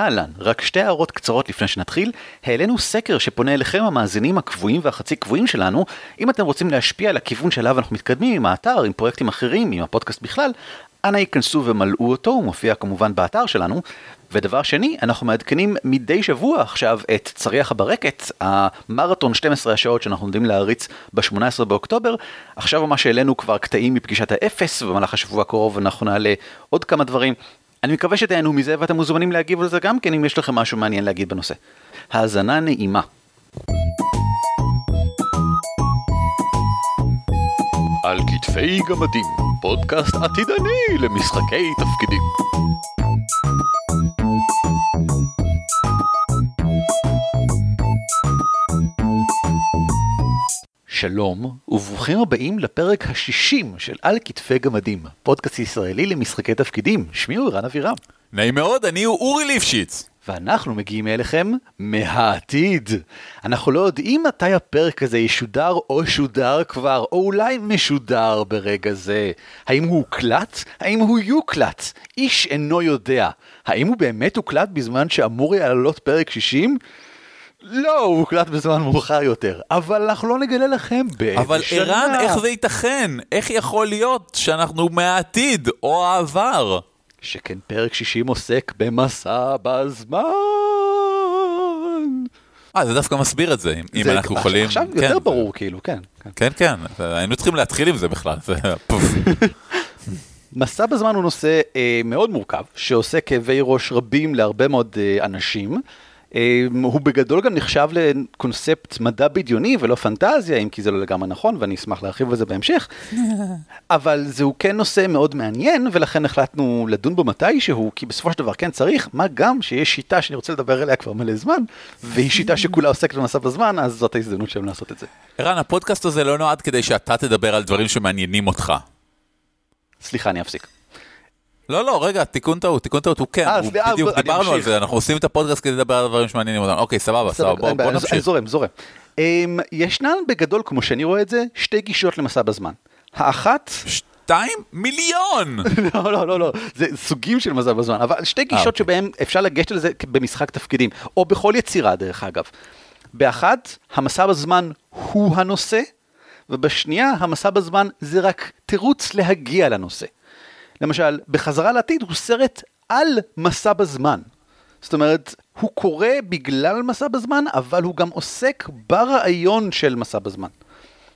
אהלן, רק שתי הערות קצרות לפני שנתחיל. העלינו סקר שפונה אליכם המאזינים הקבועים והחצי קבועים שלנו. אם אתם רוצים להשפיע על הכיוון שאליו אנחנו מתקדמים עם האתר, עם פרויקטים אחרים, עם הפודקאסט בכלל, אנא ייכנסו ומלאו אותו, הוא מופיע כמובן באתר שלנו. ודבר שני, אנחנו מעדכנים מדי שבוע עכשיו את צריח הברקת, המרתון 12 השעות שאנחנו עומדים להריץ ב-18 באוקטובר. עכשיו ממש העלינו כבר קטעים מפגישת האפס, ובמהלך השבוע הקרוב אנחנו נעלה עוד כמה דברים. אני מקווה שתהנו מזה ואתם מוזמנים להגיב על זה גם כן אם יש לכם משהו מעניין להגיד בנושא. האזנה נעימה. על כתפי גמדים, פודקאסט עתידני למשחקי תפקידים. שלום, וברוכים הבאים לפרק ה-60 של על כתפי גמדים, פודקאסט ישראלי למשחקי תפקידים, שמי הוא ערן אבירם. נעים מאוד, אני הוא אורי ליפשיץ. ואנחנו מגיעים אליכם מהעתיד. אנחנו לא יודעים מתי הפרק הזה ישודר או שודר כבר, או אולי משודר ברגע זה. האם הוא הוקלט? האם הוא יוקלט? איש אינו יודע. האם הוא באמת הוקלט בזמן שאמור היה לעלות פרק 60? לא, הוא הוקלט בזמן מאוחר יותר, אבל אנחנו לא נגלה לכם באיזה אבל. ערן, איך זה ייתכן? איך יכול להיות שאנחנו מהעתיד או העבר? שכן פרק 60 עוסק במסע בזמן. אה, זה דווקא מסביר את זה, אם- זה- אנחנו יכולים... עכשיו כן, יותר זה- ברור, כאילו, כן. כן. כן, כן, היינו צריכים להתחיל עם זה בכלל. זה פוף. מסע בזמן הוא נושא אה, מאוד מורכב, שעושה כאבי ראש רבים להרבה מאוד אה, אנשים. אה, הוא בגדול גם נחשב לקונספט מדע בדיוני ולא פנטזיה, אם כי זה לא לגמרי נכון, ואני אשמח להרחיב על זה בהמשך. אבל זהו כן נושא מאוד מעניין, ולכן החלטנו לדון בו מתישהו, כי בסופו של דבר כן צריך, מה גם שיש שיטה שאני רוצה לדבר עליה כבר מלא זמן, והיא שיטה שכולה עוסקת במסע בזמן, אז זאת ההזדמנות שלנו לעשות את זה. ערן, הפודקאסט הזה לא נועד כדי שאתה תדבר על דברים שמעניינים אותך. סליחה, אני אפסיק. לא, לא, רגע, תיקון טעות, תיקון טעות, הוא כן, אה, הוא בדיוק, דיברנו על. זה, אנחנו עושים את הפודקאסט כדי לדבר על דברים שמעניינים אותנו. אוקיי, סבבה, סבבה, בוא בוא אני- נמשיך. זורם, זורם. Um, ישנן בגדול, כמו שאני רואה את זה, שתי גישות למסע בזמן. האחת, שתיים מיליון! לא, לא, לא, לא, זה סוגים של מסע בזמן, אבל שתי גישות אוקיי. שבהן אפשר לגשת לזה במשחק תפקידים, או בכל יצירה דרך אגב. באחת, המסע בזמן הוא הנושא, ובשנייה, המסע בזמן זה רק תירוץ להגיע לנושא. למשל, בחזרה לעתיד הוא סרט על מסע בזמן. זאת אומרת, הוא קורה בגלל מסע בזמן, אבל הוא גם עוסק ברעיון של מסע בזמן.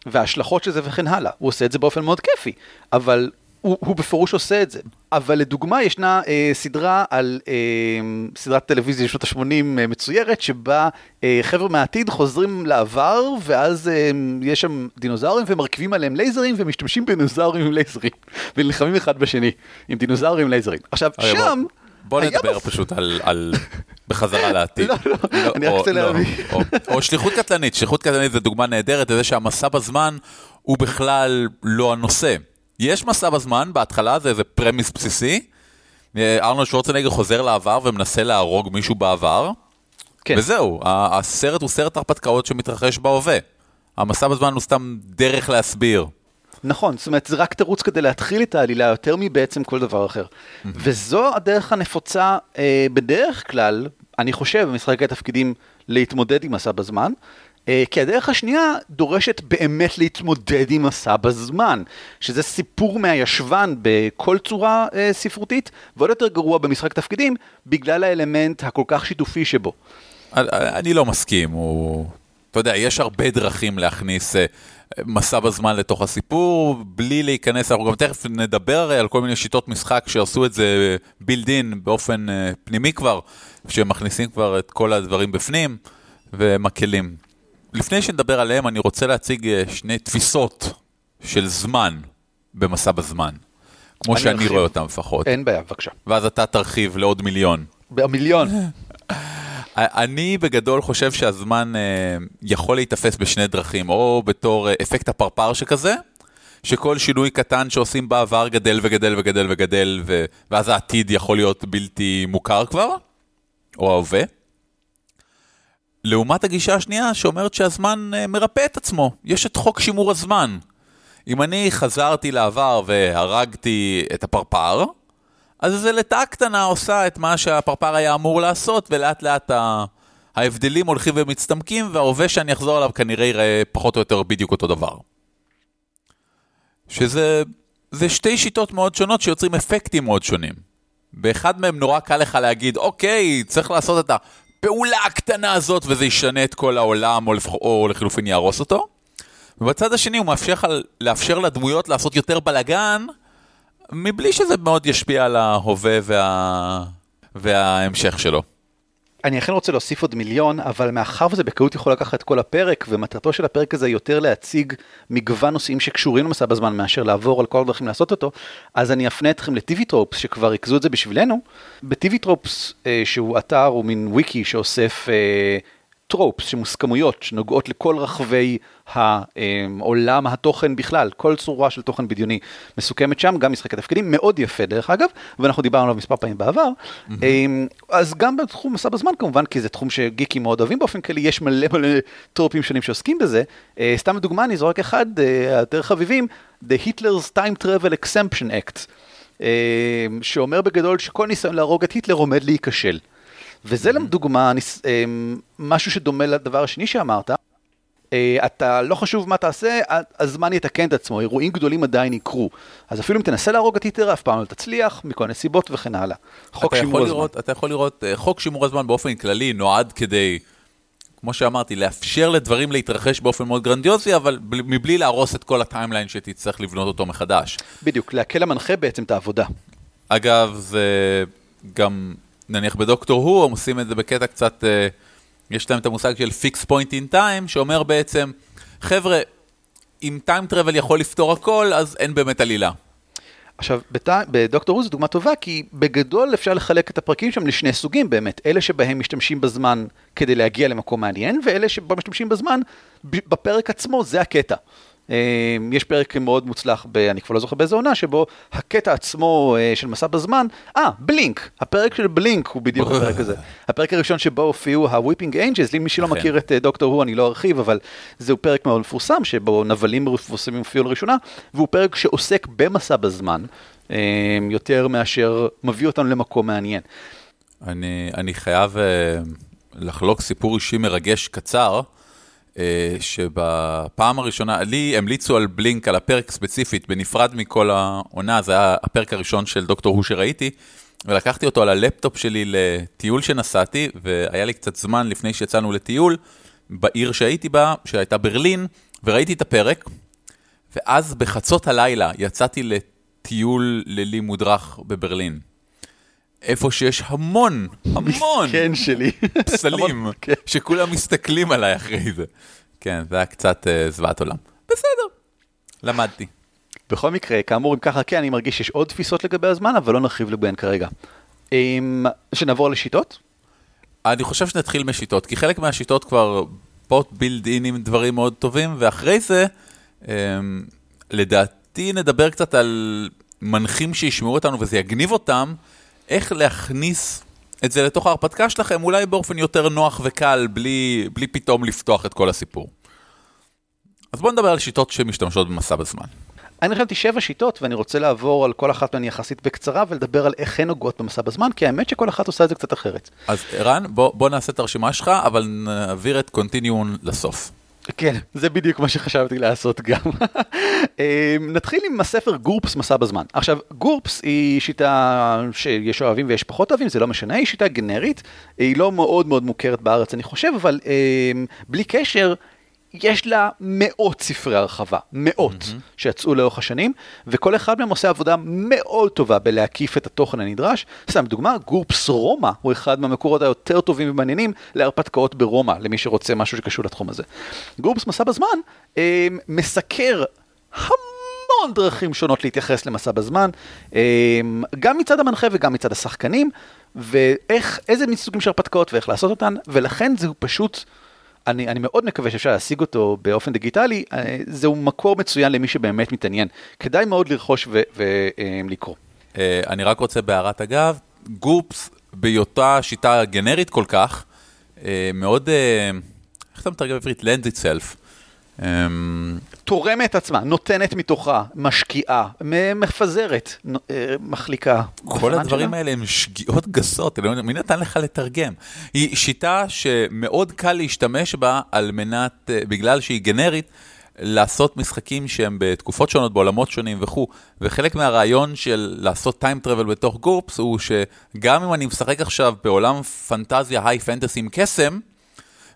וההשלכות של זה וכן הלאה. הוא עושה את זה באופן מאוד כיפי, אבל הוא, הוא בפירוש עושה את זה. אבל לדוגמה, ישנה אה, סדרה על אה, סדרת טלוויזיה בשנות ה-80 אה, מצוירת, שבה אה, חבר'ה מהעתיד חוזרים לעבר, ואז אה, יש שם דינוזאורים ומרכיבים עליהם לייזרים, ומשתמשים בדינוזאורים עם לייזרים, ונלחמים אחד בשני עם דינוזאורים עם לייזרים. עכשיו, בוא- שם... בוא היה נדבר מס- פשוט על, על בחזרה לעתיד. לא, לא, אני רק רוצה לא, להבין. או, או שליחות קטלנית, שליחות קטלנית זה דוגמה נהדרת לזה שהמסע בזמן הוא בכלל לא הנושא. יש מסע בזמן, בהתחלה זה איזה פרמיס בסיסי, אה, ארנולד שוורצנגר חוזר לעבר ומנסה להרוג מישהו בעבר, כן. וזהו, הסרט הוא סרט הרפתקאות שמתרחש בהווה. המסע בזמן הוא סתם דרך להסביר. נכון, זאת אומרת, זה רק תירוץ כדי להתחיל את העלילה יותר מבעצם כל דבר אחר. וזו הדרך הנפוצה אה, בדרך כלל, אני חושב, במשחקי תפקידים להתמודד עם מסע בזמן. אה, כי הדרך השנייה דורשת באמת להתמודד עם מסע בזמן, שזה סיפור מהישבן בכל צורה אה, ספרותית, ועוד יותר גרוע במשחק תפקידים, בגלל האלמנט הכל כך שיתופי שבו. אני- לא מסכים, הוא... אתה יודע, יש הרבה דרכים להכניס אה, מסע בזמן לתוך הסיפור, בלי להיכנס, אנחנו גם תכף נדבר הרי על כל מיני שיטות משחק שעשו את זה בילד אין באופן אה, פנימי כבר, שהם מכניסים כבר את כל הדברים בפנים ומקלים. לפני שנדבר עליהם, אני רוצה להציג אה, שני תפיסות של זמן במסע בזמן, כמו אני שאני ארחיב. רואה אותם לפחות, אין בעיה, בבקשה. ואז אתה תרחיב לעוד מיליון. במיליון. אני בגדול חושב שהזמן אה, יכול להיתפס בשני דרכים, או בתור אה, אפקט הפרפר שכזה, שכל שינוי קטן שעושים בעבר גדל וגדל וגדל וגדל, ו... ואז העתיד יכול להיות בלתי מוכר כבר, או ההווה. לעומת הגישה השנייה שאומרת שהזמן אה, מרפא את עצמו, יש את חוק שימור הזמן. אם אני חזרתי לעבר והרגתי את הפרפר, אז איזה לטאה קטנה עושה את מה שהפרפר היה אמור לעשות, ולאט לאט ה... ההבדלים הולכים ומצטמקים, וההווה שאני אחזור עליו כנראה ייראה פחות או יותר בדיוק אותו דבר. שזה זה שתי שיטות מאוד שונות שיוצרים אפקטים מאוד שונים. באחד מהם נורא קל לך להגיד, אוקיי, צריך לעשות את הפעולה הקטנה הזאת וזה ישנה את כל העולם, או, לפח, או לחילופין יהרוס אותו. ובצד השני הוא מאפשר לאפשר לדמויות לעשות יותר בלאגן, מבלי שזה מאוד ישפיע על ההווה וה... וההמשך שלו. אני אכן רוצה להוסיף עוד מיליון, אבל מאחר וזה בקהות יכול לקחת את כל הפרק, ומטרתו של הפרק הזה יותר להציג מגוון נושאים שקשורים למסע בזמן, מאשר לעבור על כל הדרכים לעשות אותו, אז אני אפנה אתכם לטיבי טרופס, שכבר ריכזו את זה בשבילנו. בטיבי טרופס, אה, שהוא אתר, הוא מין וויקי שאוסף אה, טרופס, שמוסכמויות, שנוגעות לכל רחבי העולם התוכן בכלל, כל צורה של תוכן בדיוני מסוכמת שם, גם משחקי תפקידים, מאוד יפה דרך אגב, ואנחנו דיברנו עליו מספר פעמים בעבר. Mm-hmm. אז גם בתחום מסע בזמן כמובן, כי זה תחום שגיקים מאוד אוהבים באופן כללי, יש מלא מלא טרופים שונים שעוסקים בזה. אה, סתם לדוגמה, אני זורק אחד, אה, היותר חביבים, The Hitler's Time Travel Exemption Act, שאומר בגדול שכל ניסיון להרוג את היטלר עומד להיכשל. וזה לדוגמה משהו שדומה לדבר השני שאמרת. אתה לא חשוב מה תעשה, הזמן יתקן את עצמו, אירועים גדולים עדיין יקרו. אז אפילו אם תנסה להרוג את היטלר, אף פעם לא תצליח, מכל מיני סיבות וכן הלאה. חוק שימור הזמן. לראות, אתה יכול לראות, חוק שימור הזמן באופן כללי נועד כדי, כמו שאמרתי, לאפשר לדברים להתרחש באופן מאוד גרנדיוזי, אבל מבלי להרוס את כל ה timeline שתצטרך לבנות אותו מחדש. בדיוק, להקל למנחה בעצם את העבודה. אגב, זה גם נניח בדוקטור הוא, הם עושים את זה בקטע קצת, אה, יש להם את המושג של Fix Point in Time, שאומר בעצם, חבר'ה, אם time travel יכול לפתור הכל, אז אין באמת עלילה. עכשיו, בת... בדוקטור הוא זו דוגמה טובה, כי בגדול אפשר לחלק את הפרקים שם לשני סוגים באמת. אלה שבהם משתמשים בזמן כדי להגיע למקום מעניין, ואלה שבהם משתמשים בזמן בפרק עצמו, זה הקטע. אמ, יש פרק מאוד מוצלח, ב, אני כבר לא זוכר באיזה עונה, שבו הקטע עצמו אה, של מסע בזמן, אה, בלינק, הפרק של בלינק הוא בדיוק הפרק הזה. הפרק הראשון שבו הופיעו ה-Weeping Angels, למי שלא מכיר את אה, דוקטור הוא, אני לא ארחיב, אבל זהו פרק מאוד מפורסם, שבו נבלים מפורסמים הופיעו לראשונה, והוא פרק שעוסק במסע בזמן, אמ, יותר מאשר מביא אותנו למקום מעניין. אני, אני חייב uh, לחלוק סיפור אישי מרגש קצר. אה, שבפעם הראשונה, לי המליצו על בלינק, על הפרק ספציפית, בנפרד מכל העונה, זה היה הפרק הראשון של דוקטור הוא שראיתי, ולקחתי אותו על הלפטופ שלי לטיול שנסעתי, והיה לי קצת זמן לפני שיצאנו לטיול, בעיר שהייתי בה, שהייתה ברלין, וראיתי את הפרק, ואז בחצות הלילה יצאתי לטיול לילי מודרך בברלין. איפה שיש המון, המון, כן שלי, פסלים, כן. שכולם מסתכלים עליי אחרי זה. כן, זה היה קצת uh, זוועת עולם. בסדר, למדתי. בכל מקרה, כאמור, אם ככה, כן, אני מרגיש שיש עוד תפיסות לגבי הזמן, אבל לא נרחיב לגביהן כרגע. אם... שנעבור לשיטות? אני חושב שנתחיל משיטות, כי חלק מהשיטות כבר פוט בילד אין עם דברים מאוד טובים, ואחרי זה, um, לדעתי נדבר קצת על מנחים שישמעו אותנו וזה יגניב אותם, איך להכניס את זה לתוך ההרפתקה שלכם, אולי באופן יותר נוח וקל, בלי, בלי פתאום לפתוח את כל הסיפור. אז בואו נדבר על שיטות שמשתמשות במסע בזמן. אני חשבתי שבע שיטות, ואני רוצה לעבור על כל אחת מהן יחסית בקצרה, ולדבר על איך הן נוגעות במסע בזמן, כי האמת שכל אחת עושה את זה קצת אחרת. אז ערן, בוא, בוא נעשה את הרשימה שלך, אבל נעביר את קונטיניון לסוף. כן, זה בדיוק מה שחשבתי לעשות גם. אמ, נתחיל עם הספר גורפס מסע בזמן. עכשיו, גורפס היא שיטה שיש אוהבים ויש פחות אוהבים, זה לא משנה, היא שיטה גנרית, היא לא מאוד מאוד מוכרת בארץ אני חושב, אבל אמ, בלי קשר, יש לה מאות ספרי הרחבה, מאות, mm-hmm. שיצאו לאורך השנים, וכל אחד מהם עושה עבודה מאוד טובה בלהקיף את התוכן הנדרש. סתם דוגמה, גורפס רומא הוא אחד מהמקורות היותר טובים ומעניינים להרפתקאות ברומא, למי שרוצה משהו שקשור לתחום הזה. גורפס מסע בזמן אה, מסקר המון דרכים שונות להתייחס למסע בזמן, אה, גם מצד המנחה וגם מצד השחקנים, ואיך, איזה מסוגים של הרפתקאות ואיך לעשות אותן, ולכן זהו פשוט... אני, אני מאוד מקווה שאפשר להשיג אותו באופן דיגיטלי, אה, זהו מקור מצוין למי שבאמת מתעניין. כדאי מאוד לרכוש ולקרוא. אה, אני רק רוצה בהערת אגב, גופס בהיותה שיטה גנרית כל כך, אה, מאוד, איך אתה מתרגם בעברית? lend itself. אמ, תורמת עצמה, נותנת מתוכה, משקיעה, מפזרת, אה, מחליקה. כל הדברים שלה. האלה הם שגיאות גסות, מי נתן לך לתרגם? היא שיטה שמאוד קל להשתמש בה על מנת, אה, בגלל שהיא גנרית, לעשות משחקים שהם בתקופות שונות, בעולמות שונים וכו', וחלק מהרעיון של לעשות טיים טראבל בתוך גורפס הוא שגם אם אני משחק עכשיו בעולם פנטזיה היי פנטסי עם קסם,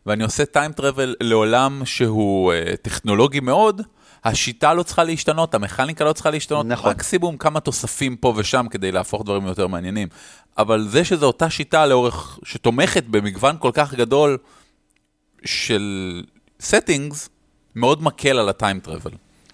ואני עושה טיים טראבל לעולם שהוא uh, טכנולוגי מאוד, השיטה לא צריכה להשתנות, המכניקה לא צריכה להשתנות, נכון. מקסימום כמה תוספים פה ושם כדי להפוך דברים יותר מעניינים. אבל זה שזו אותה שיטה לאורך, שתומכת במגוון כל כך גדול של settings, מאוד מקל על הטיים טראבל.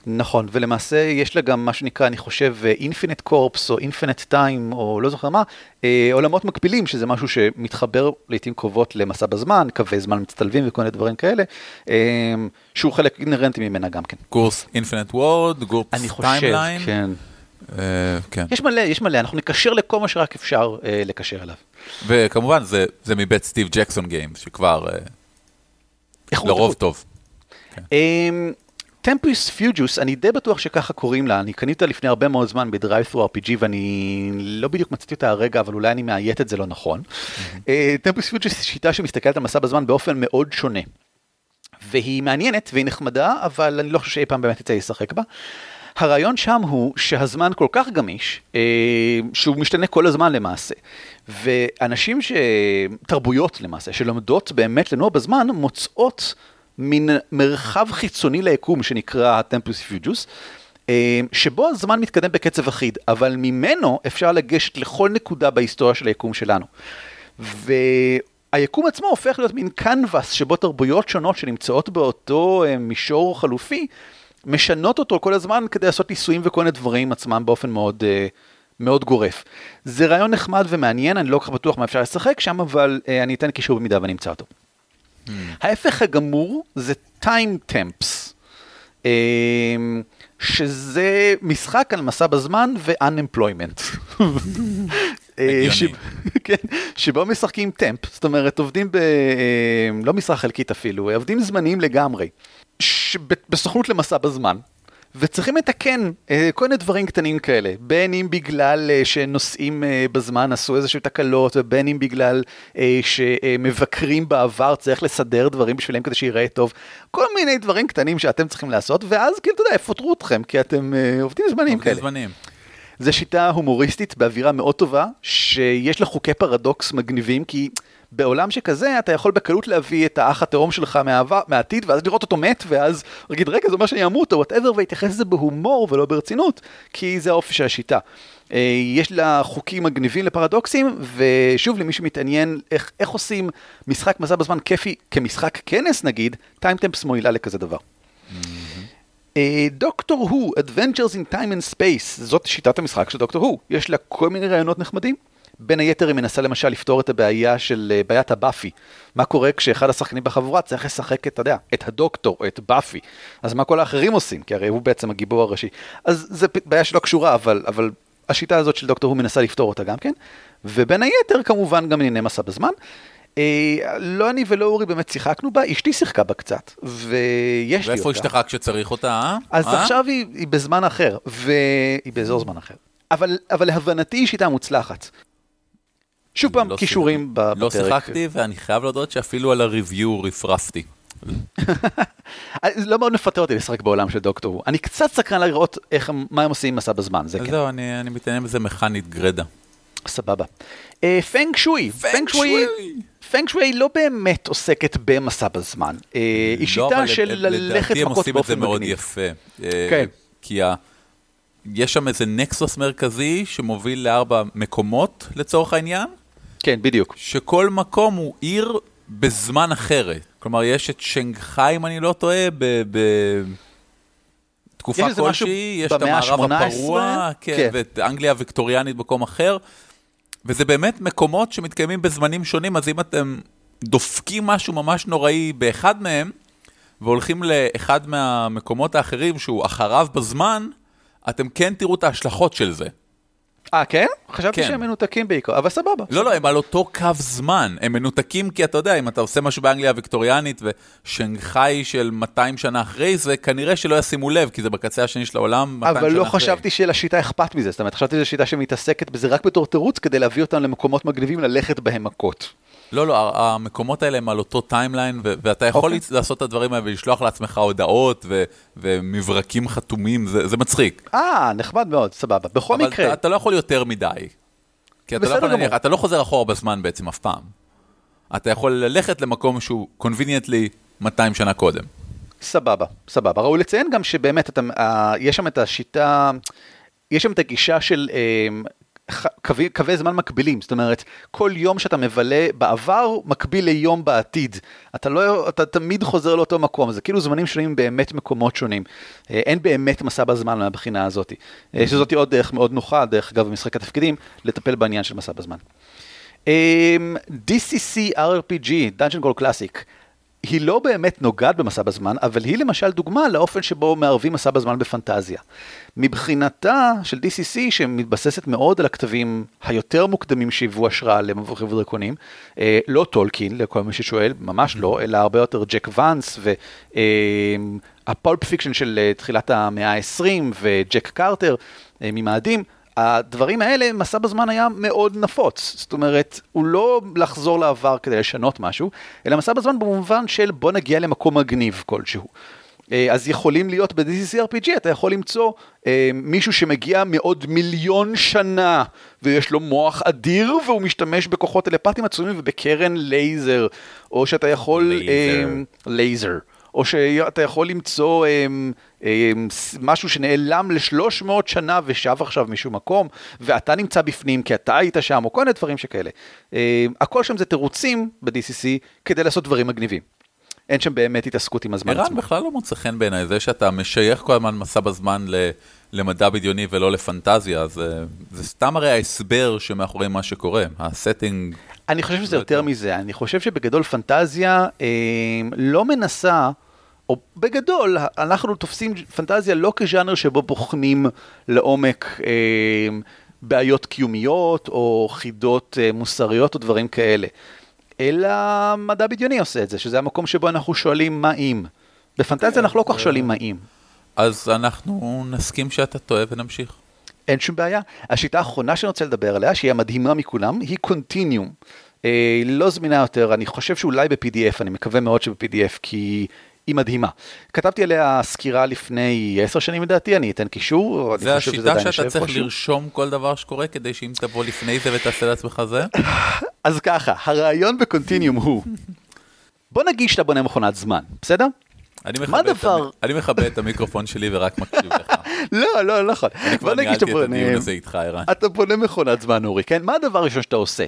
נכון, ולמעשה יש לה גם מה שנקרא, אני חושב, אינפינט קורפס או אינפינט טיים, או לא זוכר מה, אה, עולמות מקבילים, שזה משהו שמתחבר לעיתים קרובות למסע בזמן, קווי זמן מצטלבים וכל מיני דברים כאלה, אה, שהוא חלק אינהרנטי ממנה גם כן. GURPS Infinite Worlds, GURPS אני חושב, timeline. כן. כן. יש מלא, יש מלא, אנחנו נקשר לכל מה שרק אפשר אה, לקשר אליו. וכמובן, זה, זה מבית Steve Jackson Games, שכבר אה, איכות, לרוב איכות. טוב. טמפוס פיוג'וס, אני די בטוח שככה קוראים לה, אני קניתי אותה לפני הרבה מאוד זמן ב DriveThruRPG ואני לא בדיוק מצאתי אותה הרגע, אבל אולי אני מאיית את זה לא נכון. טמפוס פיוג'וס היא שיטה שמסתכלת על מסע בזמן באופן מאוד שונה. והיא מעניינת והיא נחמדה, אבל אני לא חושב שאי פעם באמת יצא לשחק בה. הרעיון שם הוא שהזמן כל כך גמיש, אה, שהוא משתנה כל הזמן למעשה. ואנשים ש... תרבויות למעשה, שלומדות באמת לנוע בזמן, מוצאות מין מרחב חיצוני ליקום שנקרא טמפוס פיוג'וס, אה, שבו הזמן מתקדם בקצב אחיד, אבל ממנו אפשר לגשת לכל נקודה בהיסטוריה של היקום שלנו. והיקום עצמו הופך להיות מין קנבס שבו תרבויות שונות שנמצאות באותו אה, מישור חלופי, משנות אותו כל הזמן כדי לעשות ניסויים וכל מיני דברים עצמם באופן מאוד, אה, מאוד גורף. זה רעיון נחמד ומעניין, אני לא כל כך בטוח מה אפשר לשחק שם, אבל אני אתן קישור במידה ואני אמצא אותו. ההפך הגמור זה time temps, אה, שזה משחק על מסע בזמן ו-unemployment. אה. ש- כן, שבו משחקים טמפ, זאת אומרת עובדים ב... אה, לא משרה חלקית אפילו, עובדים זמניים לגמרי, בסוכנות למסע בזמן. וצריכים לתקן אה, כל מיני דברים קטנים כאלה, בין אם בגלל אה, שנוסעים אה, בזמן עשו איזשהו תקלות, ובין אם בגלל שמבקרים בעבר צריך לסדר דברים בשבילם כדי שיראה טוב, כל מיני דברים קטנים שאתם צריכים לעשות, ואז כאילו, אתה יודע, יפטרו אתכם, כי אתם עובדים זמניים עובדים כאלה. זמנים. זו שיטה הומוריסטית באווירה מאוד טובה, שיש לה חוקי פרדוקס מגניבים, כי בעולם שכזה אתה יכול בקלות להביא את האח התאום שלך מהעבר, מהעתיד, ואז לראות אותו מת, ואז להגיד, רגע, זה אומר שאני אמות, או whatever, ולהתייחס לזה בהומור ולא ברצינות, כי זה האופי של השיטה. אה, יש לה חוקים מגניבים לפרדוקסים, ושוב, למי שמתעניין איך, איך עושים משחק מסע בזמן כיפי כמשחק כנס נגיד, TimeTemps מועילה לכזה דבר. דוקטור הו, Adventures in Time and Space, זאת שיטת המשחק של דוקטור הו. יש לה כל מיני רעיונות נחמדים. בין היתר היא מנסה למשל לפתור את הבעיה של אה, בעיית הבאפי. מה קורה כשאחד השחקנים בחבורה צריך לשחק את, אתה יודע, את הדוקטור, את באפי. אז מה כל האחרים עושים? כי הרי הוא בעצם הגיבור הראשי. אז זו בעיה שלא קשורה, אבל, אבל השיטה הזאת של דוקטור הו מנסה לפתור אותה גם כן. ובין היתר כמובן גם ענייני מסע בזמן. אה, לא אני ולא אורי באמת שיחקנו בה, אשתי שיחקה בה קצת, ויש לי אותה. ואיפה אשתך כשצריך אותה, אה? אז אה? עכשיו היא, היא בזמן אחר, והיא באזור זמן אחר. אבל, אבל להבנתי היא שיטה מוצלחת. שוב פעם, לא כישורים שיחק- בפרק. לא שיחקתי, ואני חייב להודות שאפילו על הריוויו רפרפתי. לא מאוד מפתה אותי לשחק בעולם של דוקטור. אני קצת סקרן לראות איך, מה הם עושים עם מסע בזמן, זה כן. זהו, אני אני מתעניין בזה מכנית גרדה. סבבה. אה, פנג שווי. פנג שווי. פנג שווי לא באמת עוסקת במסע בזמן. אה, היא לא, שיטה אבל של ללכת לדעתי הם מכות עושים את זה באופן מאוד מגניב. יפה. אה, כן. כי ה- יש שם איזה נקסוס מרכזי שמוביל לארבע מקומות לצורך העניין, כן, בדיוק. שכל מקום הוא עיר בזמן אחרת. כלומר, יש את שנגחאי, אם אני לא טועה, ב... ב- כלשהי, יש את המערב ה-18? הפרוע, כן, כן. ואת אנגליה הוויקטוריאנית במקום אחר, וזה באמת מקומות שמתקיימים בזמנים שונים, אז אם אתם דופקים משהו ממש נוראי באחד מהם, והולכים לאחד מהמקומות האחרים שהוא אחריו בזמן, אתם כן תראו את ההשלכות של זה. אה, כן? חשבתי כן. שהם מנותקים בעיקר, אבל סבבה. לא, לא, הם על אותו קו זמן. הם מנותקים כי אתה יודע, אם אתה עושה משהו באנגליה הוויקטוריאנית ושנגחאי של 200 שנה אחרי זה, כנראה שלא ישימו לב, כי זה בקצה השני של העולם 200 שנה אבל אחרי. לא חשבתי שלשיטה אכפת מזה, זאת אומרת, חשבתי שזו שיטה שמתעסקת בזה רק בתור תירוץ כדי להביא אותם למקומות מגניבים ללכת בהם מכות. לא, לא, המקומות האלה הם על אותו timeline, ואתה יכול אוקיי. okay. לעשות את הדברים האלה ולשלוח לעצמך הודעות ו- ומברקים חתומים, זה, זה מצחיק. אה, נחמד מאוד, סבבה. בכל אבל מקרה, אתה, אתה לא יכול יותר מדי. כי אתה לא יכול להניח. אתה לא חוזר אחורה בזמן בעצם אף פעם. אתה יכול ללכת למקום שהוא conveniently 200 שנה קודם. סבבה, סבבה. ראוי לציין גם שבאמת אתה, יש שם את השיטה, יש שם את הגישה של אה, קווי, קווי זמן מקבילים, זאת אומרת, כל יום שאתה מבלה בעבר מקביל ליום בעתיד. אתה לא, אתה תמיד חוזר לאותו מקום, זה כאילו זמנים שונים באמת מקומות שונים. אה, אין באמת מסע בזמן מהבחינה הזאת. אה, שזאת עוד דרך מאוד נוחה, דרך אגב במשחק התפקידים, לטפל בעניין של מסע בזמן. אמ, DCC RPG, Dungeon Crawl Classics, היא לא באמת נוגעת במסע בזמן, אבל היא למשל דוגמה לאופן שבו מערבים מסע בזמן בפנטזיה. מבחינתה של DCC, שמתבססת מאוד על הכתבים היותר מוקדמים שהיוו השראה למבוכים ודרקונים, אה, לא טולקין, לכל מי ששואל, ממש לא, אלא הרבה יותר ג'ק ואנס וה pulp fiction של אה, תחילת המאה ה-20 וג'ק קרטר אה, ממאדים. הדברים האלה, מסע בזמן היה מאוד נפוץ. זאת אומרת, הוא לא לחזור לעבר כדי לשנות משהו, אלא מסע בזמן במובן של בוא נגיע למקום מגניב כלשהו. אה, אז יכולים להיות ב-DCCRPG, אתה יכול למצוא אה, מישהו שמגיע מעוד מיליון שנה, ויש לו מוח אדיר, והוא משתמש בכוחות טלפטיים עצומים ובקרן לייזר, או שאתה יכול... לייזר. אה, לייזר. או שאתה יכול למצוא אמ, אמ, ס- משהו שנעלם ל-300 שנה ושב עכשיו משום מקום, ואתה נמצא בפנים כי אתה היית שם, או כל מיני דברים שכאלה. אמ, הכל שם זה תירוצים ב-DCC כדי לעשות דברים מגניבים. אין שם באמת התעסקות עם הזמן ערן עצמו. בכלל לא מוצא חן בעיניי, זה שאתה משייך כל הזמן מסע בזמן ל- למדע בדיוני ולא לפנטזיה, זה, זה סתם הרי ההסבר שמאחורי מה שקורה, הסטינג, אני חושב שזה לא יותר. מזה, אני חושב שבגדול פנטזיה אמ, לא מנסה, או בגדול, אנחנו תופסים פנטזיה לא כז'אנר שבו בוחנים לעומק אמ, בעיות קיומיות, או חידות אה, מוסריות או דברים כאלה, אלא מדע בדיוני עושה את זה, שזה המקום שבו אנחנו שואלים מה אם. בפנטזיה אנחנו לא כל כך שואלים מה אם. אז אנחנו נסכים שאתה טועה ונמשיך. אין שום בעיה. השיטה האחרונה שאני רוצה לדבר עליה, שהיא המדהימה מכולם, היא קונטיניום. אה, לא זמינה יותר, אני חושב שאולי ב-PDF, אני מקווה מאוד שב-PDF, כי היא מדהימה. כתבתי עליה סקירה לפני עשר שנים לדעתי, אני אתן קישור, זה אני חושב שזה השיטה עדיין שאתה יושב צריך איפשהו. לרשום כל דבר שקורה, כדי שאם תבוא לפני זה ותעשה לעצמך זה? אז ככה, הרעיון בקונטיניום הוא, בוא נגיד שאתה בונה מכונת זמן, בסדר? אני מכבה את הדבר? המ- אני מכבה את המיקרופון שלי ורק מקשיב לך. לא, לא, לא נכון. אני כבר ניהלתי שאתה את הדיון הזה איתך, ערן. אתה בונה מכונת זמן, אורי, כן? מה הדבר הראשון שאתה עושה?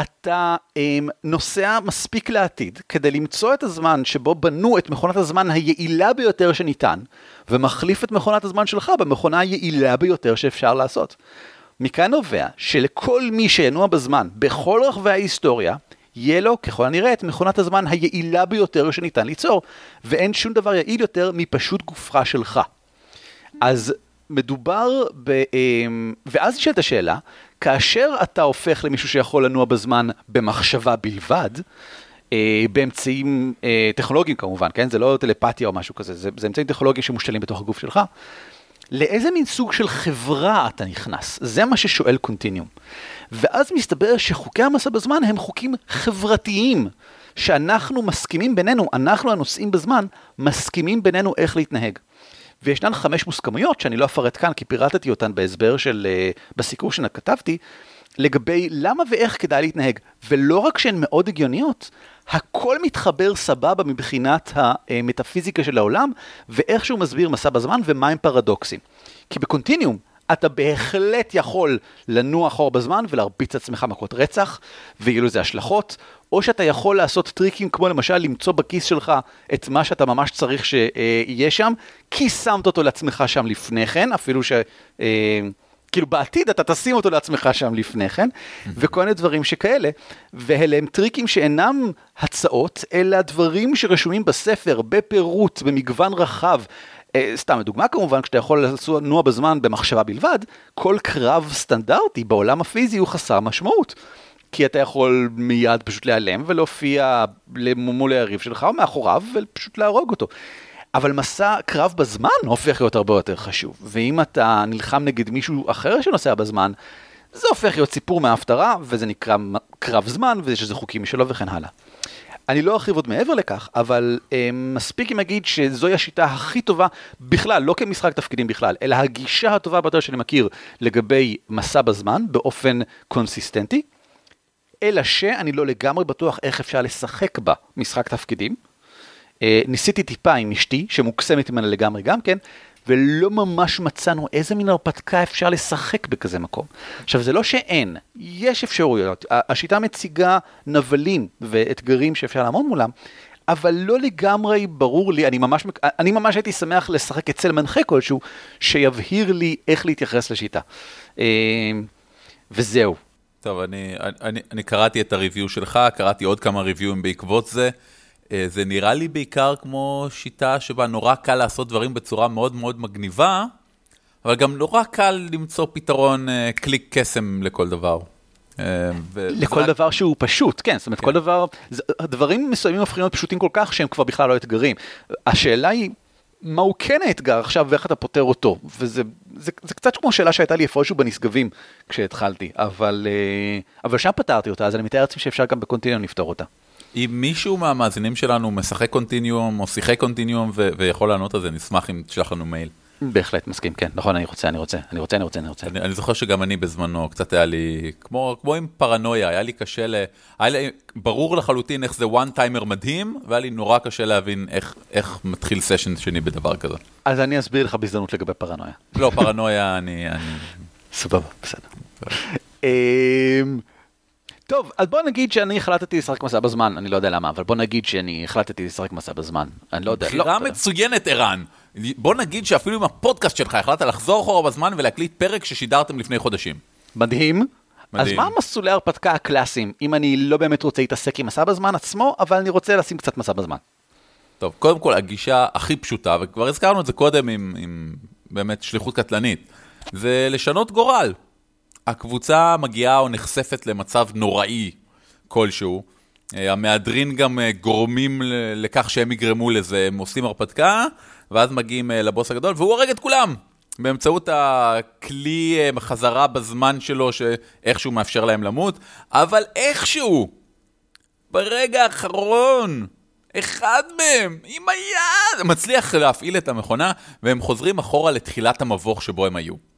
אתה um, נוסע מספיק לעתיד כדי למצוא את הזמן שבו בנו את מכונת הזמן היעילה ביותר שניתן, ומחליף את מכונת הזמן שלך במכונה היעילה ביותר שאפשר לעשות. מכאן נובע שלכל מי שינוע בזמן בכל רחבי ההיסטוריה, יהיה לו ככל הנראה את מכונת הזמן היעילה ביותר שניתן ליצור, ואין שום דבר יעיל יותר מפשוט גופך שלך. אז מדובר ב... אמ, ואז נשאלת השאלה, כאשר אתה הופך למישהו שיכול לנוע בזמן במחשבה בלבד, אה, באמצעים אה, טכנולוגיים כמובן, כן? זה לא טלפתיה או משהו כזה, זה, זה אמצעים טכנולוגיים שמושתלים בתוך הגוף שלך. לאיזה מין סוג של חברה אתה נכנס? זה מה ששואל קונטיניום. ואז מסתבר שחוקי המסע בזמן הם חוקים חברתיים, שאנחנו מסכימים בינינו, אנחנו הנוסעים בזמן, מסכימים בינינו איך להתנהג. וישנן חמש מוסכמויות שאני לא אפרט כאן, כי פירטתי אותן בהסבר של, אה, בסיקור שכתבתי, לגבי למה ואיך כדאי להתנהג. ולא רק שהן מאוד הגיוניות, הכל מתחבר סבבה מבחינת המטאפיזיקה של העולם, ואיך שהוא מסביר מסע בזמן ומה הם פרדוקסים. כי בקונטיניום, אתה בהחלט יכול לנוע אחורה בזמן ולהרביץ את עצמך מכות רצח, ויהיו לזה השלכות, או שאתה יכול לעשות טריקים כמו למשל למצוא בכיס שלך את מה שאתה ממש צריך שיהיה שם, כי שמת אותו לעצמך שם לפני כן, אפילו ש... אה, כאילו בעתיד אתה תשים אותו לעצמך שם לפני כן, וכל מיני דברים שכאלה, ואלה הם טריקים שאינם הצעות, אלא דברים שרשומים בספר, בפירוט, במגוון רחב. אה, סתם לדוגמה כמובן, כשאתה יכול לנוע בזמן במחשבה בלבד, כל קרב סטנדרטי בעולם הפיזי הוא חסר משמעות. כי אתה יכול מיד פשוט להיעלם ולהופיע מול היריב שלך או מאחוריו ופשוט להרוג אותו. אבל מסע קרב בזמן הופך להיות הרבה יותר חשוב, ואם אתה נלחם נגד מישהו אחר שנוסע בזמן, זה הופך להיות סיפור מההפטרה, וזה נקרא קרב זמן, ויש איזה חוקים משלו וכן הלאה. אני לא ארחיב עוד מעבר לכך, אבל אה, מספיק אם אגיד שזוהי השיטה הכי טובה בכלל, לא כמשחק תפקידים בכלל, אלא הגישה הטובה ביותר שאני מכיר לגבי מסע בזמן באופן קונסיסטנטי, אלא שאני לא לגמרי בטוח איך אפשר לשחק בה משחק תפקידים. אה, ניסיתי טיפה עם אשתי, שמוקסמת ממנה לגמרי גם כן, ולא ממש מצאנו איזה מין הרפתקה אפשר לשחק בכזה מקום. עכשיו, זה לא שאין, יש אפשרויות. השיטה מציגה נבלים ואתגרים שאפשר לעמוד מולם, אבל לא לגמרי ברור לי, אני ממש, אני ממש הייתי שמח לשחק אצל מנחה כלשהו, שיבהיר לי איך להתייחס לשיטה. אה, וזהו. טוב, אני, אני, אני קראתי את הריוויו שלך, קראתי עוד כמה ריוויואים בעקבות זה. אה, זה נראה לי בעיקר כמו שיטה שבה נורא קל לעשות דברים בצורה מאוד מאוד מגניבה, אבל גם נורא קל למצוא פתרון אה, קליק קסם לכל דבר. אה, לכל רק... דבר שהוא פשוט, כן, זאת אומרת, כן. כל דבר, דברים מסוימים הופכים להיות פשוטים כל כך שהם כבר בכלל לא אתגרים. השאלה היא, מהו כן האתגר עכשיו ואיך אתה פותר אותו, וזה זה, זה קצת כמו שאלה שהייתה לי איפשהו בנשגבים כשהתחלתי, אבל, אבל שם פתרתי אותה, אז אני מתאר לעצמי שאפשר גם בקונטיניום לפתור אותה. אם מישהו מהמאזינים שלנו משחק קונטיניום או שיחק קונטיניום ויכול לענות על זה, נשמח אם תשלח לנו מייל. בהחלט מסכים, כן, נכון, אני רוצה, אני רוצה, אני רוצה, אני רוצה, אני רוצה. אני, אני זוכר שגם אני בזמנו, קצת היה לי, כמו, כמו עם פרנויה, היה לי קשה, ל, היה לי ברור לחלוטין איך זה one timer מדהים, והיה לי נורא קשה להבין איך, איך מתחיל סשן שני בדבר כזה. אז אני אסביר לך בהזדמנות לגבי פרנויה. לא, פרנויה, אני... אני... סבבה, בסדר. טוב, אז בוא נגיד שאני החלטתי לשחק מסע בזמן, אני לא יודע למה, אבל בוא נגיד שאני החלטתי לשחק מסע בזמן, אני לא יודע. בחירה לא, מצוינת, ערן. בוא נגיד שאפילו עם הפודקאסט שלך החלטת לחזור אחורה בזמן ולהקליט פרק ששידרתם לפני חודשים. מדהים. מדהים. אז מה מסלולי ההרפתקה הקלאסיים, אם אני לא באמת רוצה להתעסק עם מסע בזמן עצמו, אבל אני רוצה לשים קצת מסע בזמן? טוב, קודם כל, הגישה הכי פשוטה, וכבר הזכרנו את זה קודם עם, עם באמת שליחות קטלנית, זה לשנות גורל. הקבוצה מגיעה או נחשפת למצב נוראי כלשהו. אה, המהדרין גם אה, גורמים לכך שהם יגרמו לזה, הם עושים הרפתקה, ואז מגיעים אה, לבוס הגדול, והוא הורג את כולם. באמצעות הכלי חזרה בזמן שלו, שאיכשהו מאפשר להם למות, אבל איכשהו, ברגע האחרון, אחד מהם, עם היד, מצליח להפעיל את המכונה, והם חוזרים אחורה לתחילת המבוך שבו הם היו.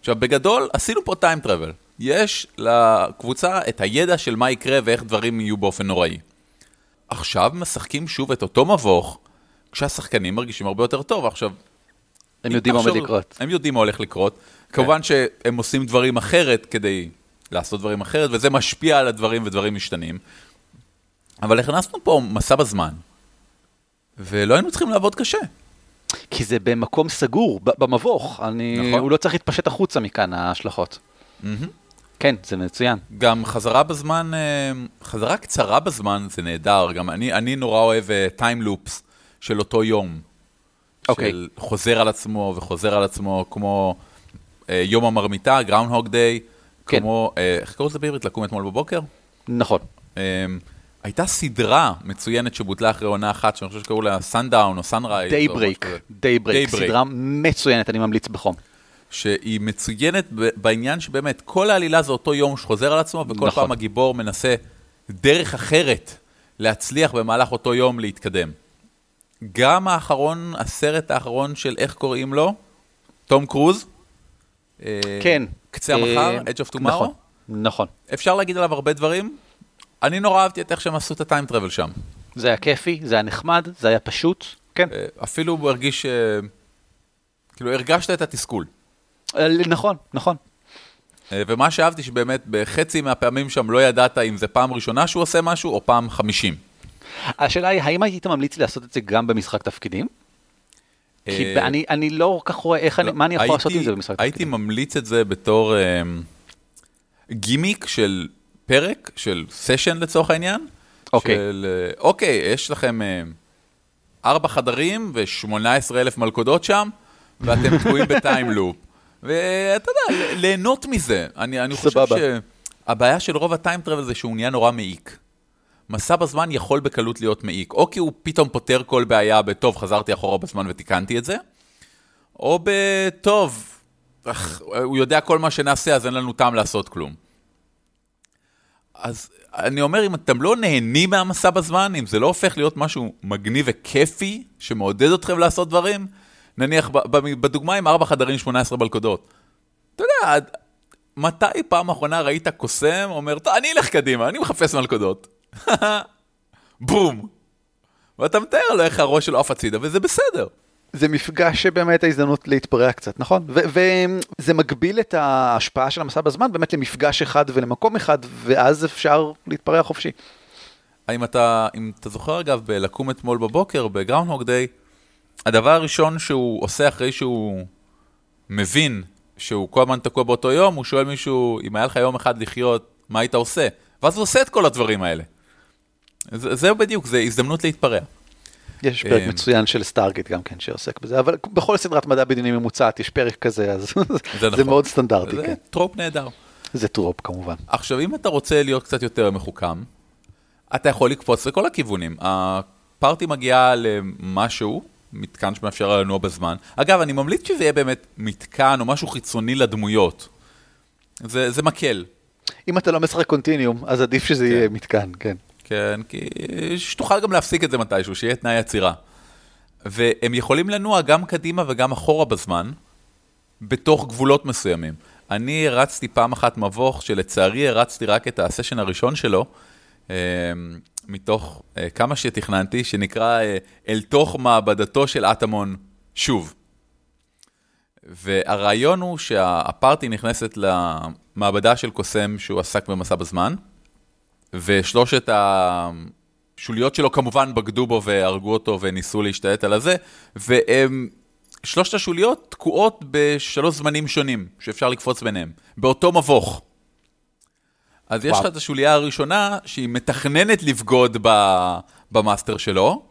עכשיו, בגדול, עשינו פה טיים טראבל. יש לקבוצה את הידע של מה יקרה ואיך דברים יהיו באופן נוראי. עכשיו משחקים שוב את אותו מבוך, כשהשחקנים מרגישים הרבה יותר טוב. עכשיו... הם יודעים מה עומד לקרות. הם יודעים מה הולך לקרות. כן. כמובן שהם עושים דברים אחרת כדי לעשות דברים אחרת, וזה משפיע על הדברים ודברים משתנים. אבל הכנסנו פה מסע בזמן, ולא היינו צריכים לעבוד קשה. כי זה במקום סגור, במבוך, אני, נכון. הוא לא צריך להתפשט החוצה מכאן, ההשלכות. Mm-hmm. כן, זה מצוין. גם חזרה בזמן, אה, חזרה קצרה בזמן זה נהדר, גם אני, אני נורא אוהב טיים uh, לופס של אותו יום. אוקיי. של חוזר על עצמו וחוזר על עצמו, כמו uh, יום המרמיתה, גראונד דיי, כן. כמו, uh, איך קוראים לזה בעברית? לקום אתמול בבוקר? נכון. Uh, הייתה סדרה מצוינת שבוטלה אחרי עונה אחת, שאני חושב שקראו לה Sundown או Sunrise. Daybreak, Daybreak, סדרה מצוינת, אני ממליץ בחום. שהיא מצוינת בעניין שבאמת כל העלילה זה אותו יום שחוזר על עצמו, וכל נכון. פעם הגיבור מנסה דרך אחרת להצליח במהלך אותו יום להתקדם. גם האחרון, הסרט האחרון של איך קוראים לו? תום קרוז? כן. קצה המחר, אה, Edge of Tomorrow? נכון, נכון. אפשר להגיד עליו הרבה דברים, אני נורא אהבתי את איך שהם עשו את הטיים טראבל שם. זה היה כיפי, זה היה נחמד, זה היה פשוט, כן. אה, אפילו הוא הרגיש, אה, כאילו הרגשת את התסכול. אה, נכון, נכון. ומה שאהבתי שבאמת בחצי מהפעמים שם לא ידעת אם זה פעם ראשונה שהוא עושה משהו או פעם חמישים. השאלה היא, האם היית ממליץ לעשות את זה גם במשחק תפקידים? כי אני, אני לא כל כך רואה איך לא, אני, מה אני יכול הייתי, לעשות עם זה במשחק הייתי תפקידים. הייתי ממליץ את זה בתור גימיק של פרק של סשן לצורך העניין. אוקיי. של, אה, אוקיי, יש לכם ארבע חדרים ו-18 אלף מלכודות שם, ואתם תקועים בטיים לופ. ואתה יודע, ליהנות מזה. אני, אני חושב. שהבעיה של רוב הטיים טראבל זה שהוא נהיה נורא מעיק. מסע בזמן יכול בקלות להיות מעיק, או כי הוא פתאום פותר כל בעיה בטוב, חזרתי אחורה בזמן ותיקנתי את זה, או בטוב, הוא יודע כל מה שנעשה, אז אין לנו טעם לעשות כלום. אז אני אומר, אם אתם לא נהנים מהמסע בזמן, אם זה לא הופך להיות משהו מגניב וכיפי, שמעודד אתכם לעשות דברים, נניח בדוגמה עם ארבע חדרים 18 מלכודות. אתה יודע, מתי פעם אחרונה ראית קוסם אומר, "טוב, אני אלך קדימה, אני מחפש מלכודות. בום. ואתה מתאר לו איך הראש שלו עף הצידה, וזה בסדר. זה מפגש שבאמת ההזדמנות להתפרע קצת, נכון? וזה מגביל את ההשפעה של המסע בזמן באמת למפגש אחד ולמקום אחד, ואז אפשר להתפרע חופשי. האם אתה, אם אתה זוכר אגב, בלקום אתמול בבוקר, בגראונדהוג דיי, הדבר הראשון שהוא עושה אחרי שהוא מבין שהוא כל הזמן תקוע באותו יום, הוא שואל מישהו, אם היה לך יום אחד לחיות, מה היית עושה? ואז הוא עושה את כל הדברים האלה. זה, זהו בדיוק, זה הזדמנות להתפרע. יש פרק אמ, מצוין של Stargate גם כן שעוסק בזה, אבל בכל סדרת מדע בדיוני ממוצעת יש פרק כזה, אז זה נכון. מאוד סטנדרטי, זה כן. trope נהדר. זה trope כמובן. עכשיו, אם אתה רוצה להיות קצת יותר מחוכם, אתה יכול לקפוץ לכל הכיוונים. ה party מגיעה למשהו, מתקן שמאפשר לה לנוע בזמן. אגב, אני ממליץ שזה יהיה באמת מתקן או משהו חיצוני לדמויות. זה, זה מקל, אם אתה לא משחק קונטיניום, אז עדיף שזה יהיה מתקן, כן. כן, כי שתוכל גם להפסיק את זה מתישהו, שיהיה תנאי עצירה. והם יכולים לנוע גם קדימה וגם אחורה בזמן, בתוך גבולות מסוימים. אני הרצתי פעם אחת מבוך, שלצערי הרצתי רק את הסשן הראשון שלו, אה, מתוך אה, כמה שתכננתי, שנקרא אה, אל תוך מעבדתו של אטמון שוב. והרעיון הוא שהפארטי נכנסת למעבדה של קוסם שהוא עסק במסע בזמן, ושלושת השוליות שלו כמובן בגדו בו והרגו אותו וניסו להשתלט על הזה, והם, שלושת השוליות תקועות בשלוש זמנים שונים שאפשר לקפוץ ביניהם, באותו מבוך. אז יש לך וואו. את השוליה הראשונה שהיא מתכננת לבגוד ב, במאסטר שלו,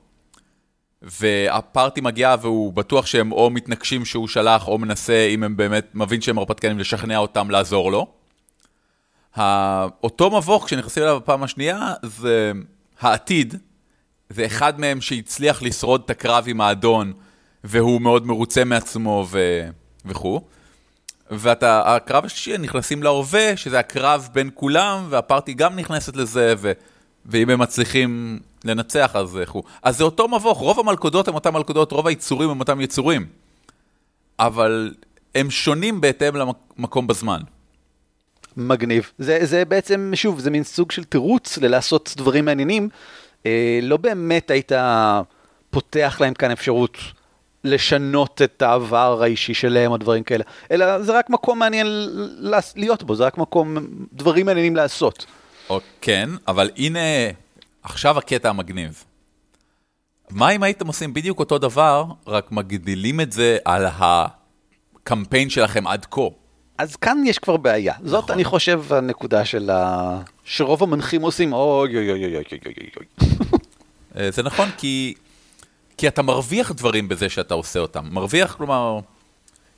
והפארטי מגיע והוא בטוח שהם או מתנגשים שהוא שלח, או מנסה, אם הם באמת מבין שהם הרפתקנים, לשכנע אותם לעזור לו. אותו מבוך, כשנכנסים אליו בפעם השנייה, זה העתיד. זה אחד מהם שהצליח לשרוד את הקרב עם האדון, והוא מאוד מרוצה מעצמו ו... וכו'. והקרב השלישי, נכנסים להווה, שזה הקרב בין כולם, והפארטי גם נכנסת לזה, ו... ואם הם מצליחים לנצח, אז איך אז זה אותו מבוך, רוב המלכודות הם אותם מלכודות, רוב היצורים הם אותם יצורים. אבל הם שונים בהתאם למקום בזמן. מגניב. זה, זה בעצם, שוב, זה מין סוג של תירוץ ללעשות דברים מעניינים. אה, לא באמת היית פותח להם כאן אפשרות לשנות את העבר האישי שלהם או דברים כאלה, אלא זה רק מקום מעניין להיות בו, זה רק מקום, דברים מעניינים לעשות. או, כן, אבל הנה, עכשיו הקטע המגניב. מה אם הייתם עושים בדיוק אותו דבר, רק מגדילים את זה על הקמפיין שלכם עד כה? אז כאן יש כבר בעיה. זאת, נכון. אני חושב, הנקודה של ה... שרוב המנחים עושים, אוי אוי אוי אוי אוי אוי אוי. אה, זה נכון, כי... כי אתה מרוויח דברים בזה שאתה עושה אותם. מרוויח, כלומר,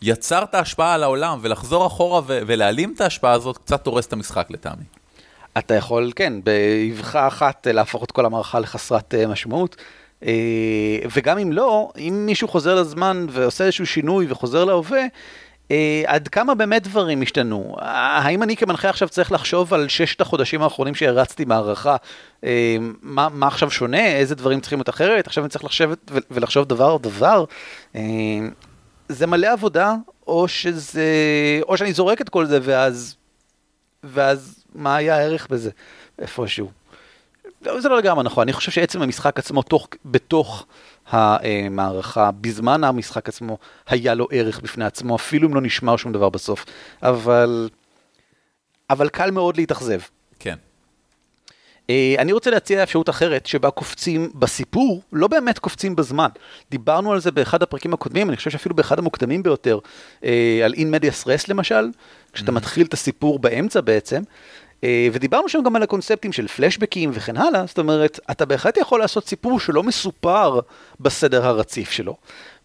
יצרת השפעה על העולם, ולחזור אחורה ו- ולהעלים את ההשפעה הזאת, קצת הורס את המשחק לטעמי. אתה יכול, כן, באבחה אחת אה, להפוך את כל המערכה לחסרת אה, משמעות. וגם אם לא, אם מישהו חוזר לזמן ועושה איזשהו שינוי וחוזר להווה, עד כמה באמת דברים השתנו? אה, האם אני כמנחה עכשיו צריך לחשוב על ששת החודשים האחרונים שהרצתי מערכה, אה, מה, מה עכשיו שונה, איזה דברים צריכים להיות אחרת? עכשיו אני צריך לשבת ו- ולחשוב דבר דבר. אה, זה מלא עבודה, או שזה, או שאני זורק את כל זה ואז ואז מה היה הערך בזה? איפשהו. לא, זה לא לגמרי נכון, אני חושב שעצם המשחק עצמו תוך, בתוך המערכה, בזמן המשחק עצמו, היה לו ערך בפני עצמו, אפילו אם לא נשמר שום דבר בסוף. אבל, אבל קל מאוד להתאכזב. כן. אה, אני רוצה להציע אפשרות אחרת, שבה קופצים בסיפור, לא באמת קופצים בזמן. דיברנו על זה באחד הפרקים הקודמים, אני חושב שאפילו באחד המוקדמים ביותר, אה, על אין מדיאס רס למשל, כשאתה מתחיל את הסיפור באמצע בעצם, ודיברנו שם גם על הקונספטים של פלשבקים וכן הלאה, זאת אומרת, אתה בהחלט יכול לעשות סיפור שלא מסופר בסדר הרציף שלו,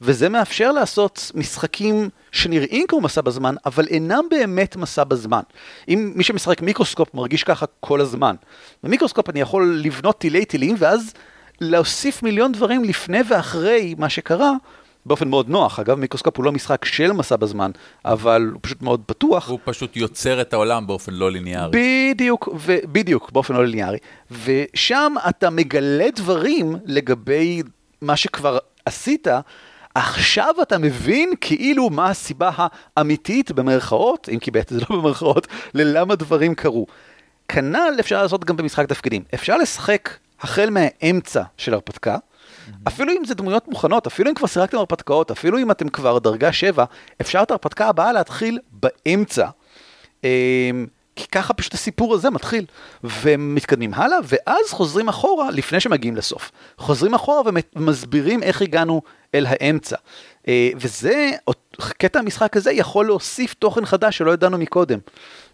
וזה מאפשר לעשות משחקים שנראים כמו מסע בזמן, אבל אינם באמת מסע בזמן. אם מי שמשחק מיקרוסקופ מרגיש ככה כל הזמן. במיקרוסקופ אני יכול לבנות טילי טילים, ואז להוסיף מיליון דברים לפני ואחרי מה שקרה, באופן מאוד נוח. אגב, מיקרוסקופ הוא לא משחק של מסע בזמן, אבל הוא פשוט מאוד פתוח. הוא פשוט יוצר את העולם באופן לא ליניארי. בדיוק, ו- בדיוק, באופן לא ליניארי. ושם אתה מגלה דברים לגבי מה שכבר עשית. עכשיו אתה מבין כאילו מה הסיבה האמיתית במרכאות, אם כי בעצם זה לא במרכאות, ללמה דברים קרו. כנ"ל אפשר לעשות גם במשחק תפקידים. אפשר לשחק החל מהאמצע של הרפתקה, אפילו אם זה דמויות מוכנות, אפילו אם כבר שיחקתם הרפתקאות, אפילו אם אתם כבר דרגה 7, אפשר את ההרפתקה הבאה להתחיל באמצע. אמ, כי ככה פשוט הסיפור הזה מתחיל, ומתקדמים הלאה, ואז חוזרים אחורה לפני שמגיעים לסוף. חוזרים אחורה ומסבירים איך הגענו אל האמצע. אה, וזה, קטע המשחק הזה יכול להוסיף תוכן חדש שלא ידענו מקודם.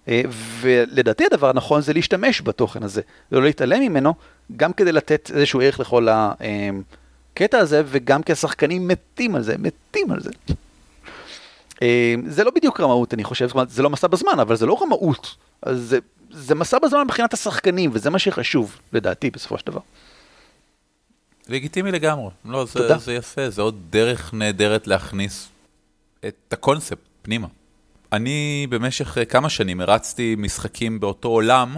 אה, ולדעתי הדבר הנכון זה להשתמש בתוכן הזה, ולא להתעלם ממנו, גם כדי לתת איזשהו ערך לכל הקטע הזה, וגם כי השחקנים מתים על זה, מתים על זה. אה, זה לא בדיוק רמאות, אני חושב, זאת אומרת, זה לא מסע בזמן, אבל זה לא רמאות. זה, זה מסע בזמן מבחינת השחקנים, וזה מה שחשוב, לדעתי, בסופו של דבר. לגיטימי לגמרי. לא, זה, זה יפה, זה עוד דרך נהדרת להכניס את הקונספט פנימה. אני במשך כמה שנים הרצתי משחקים באותו עולם,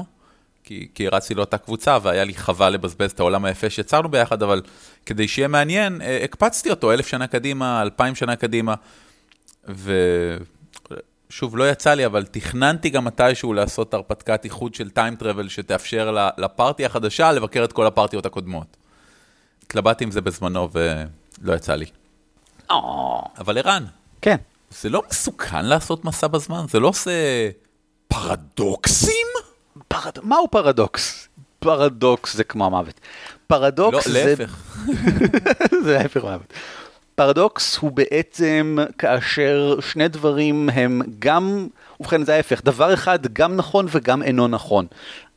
כי, כי הרצתי לאותה קבוצה והיה לי חבל לבזבז את העולם היפה שיצרנו ביחד, אבל כדי שיהיה מעניין, אה, הקפצתי אותו אלף שנה קדימה, אלפיים שנה קדימה, ושוב, לא יצא לי, אבל תכננתי גם מתישהו לעשות הרפתקת איחוד של טיים טראבל שתאפשר לפארטי החדשה לבקר את כל הפארטיות הקודמות. התלבטתי עם זה בזמנו ולא יצא לי. אבל ערן. כן. זה לא מסוכן לעשות מסע בזמן? זה לא עושה פרדוקסים? פרד... מהו פרדוקס? פרדוקס זה כמו המוות. פרדוקס לא, זה... להפך. זה ההפך מהמוות. פרדוקס הוא בעצם כאשר שני דברים הם גם, ובכן זה ההפך, דבר אחד גם נכון וגם אינו נכון.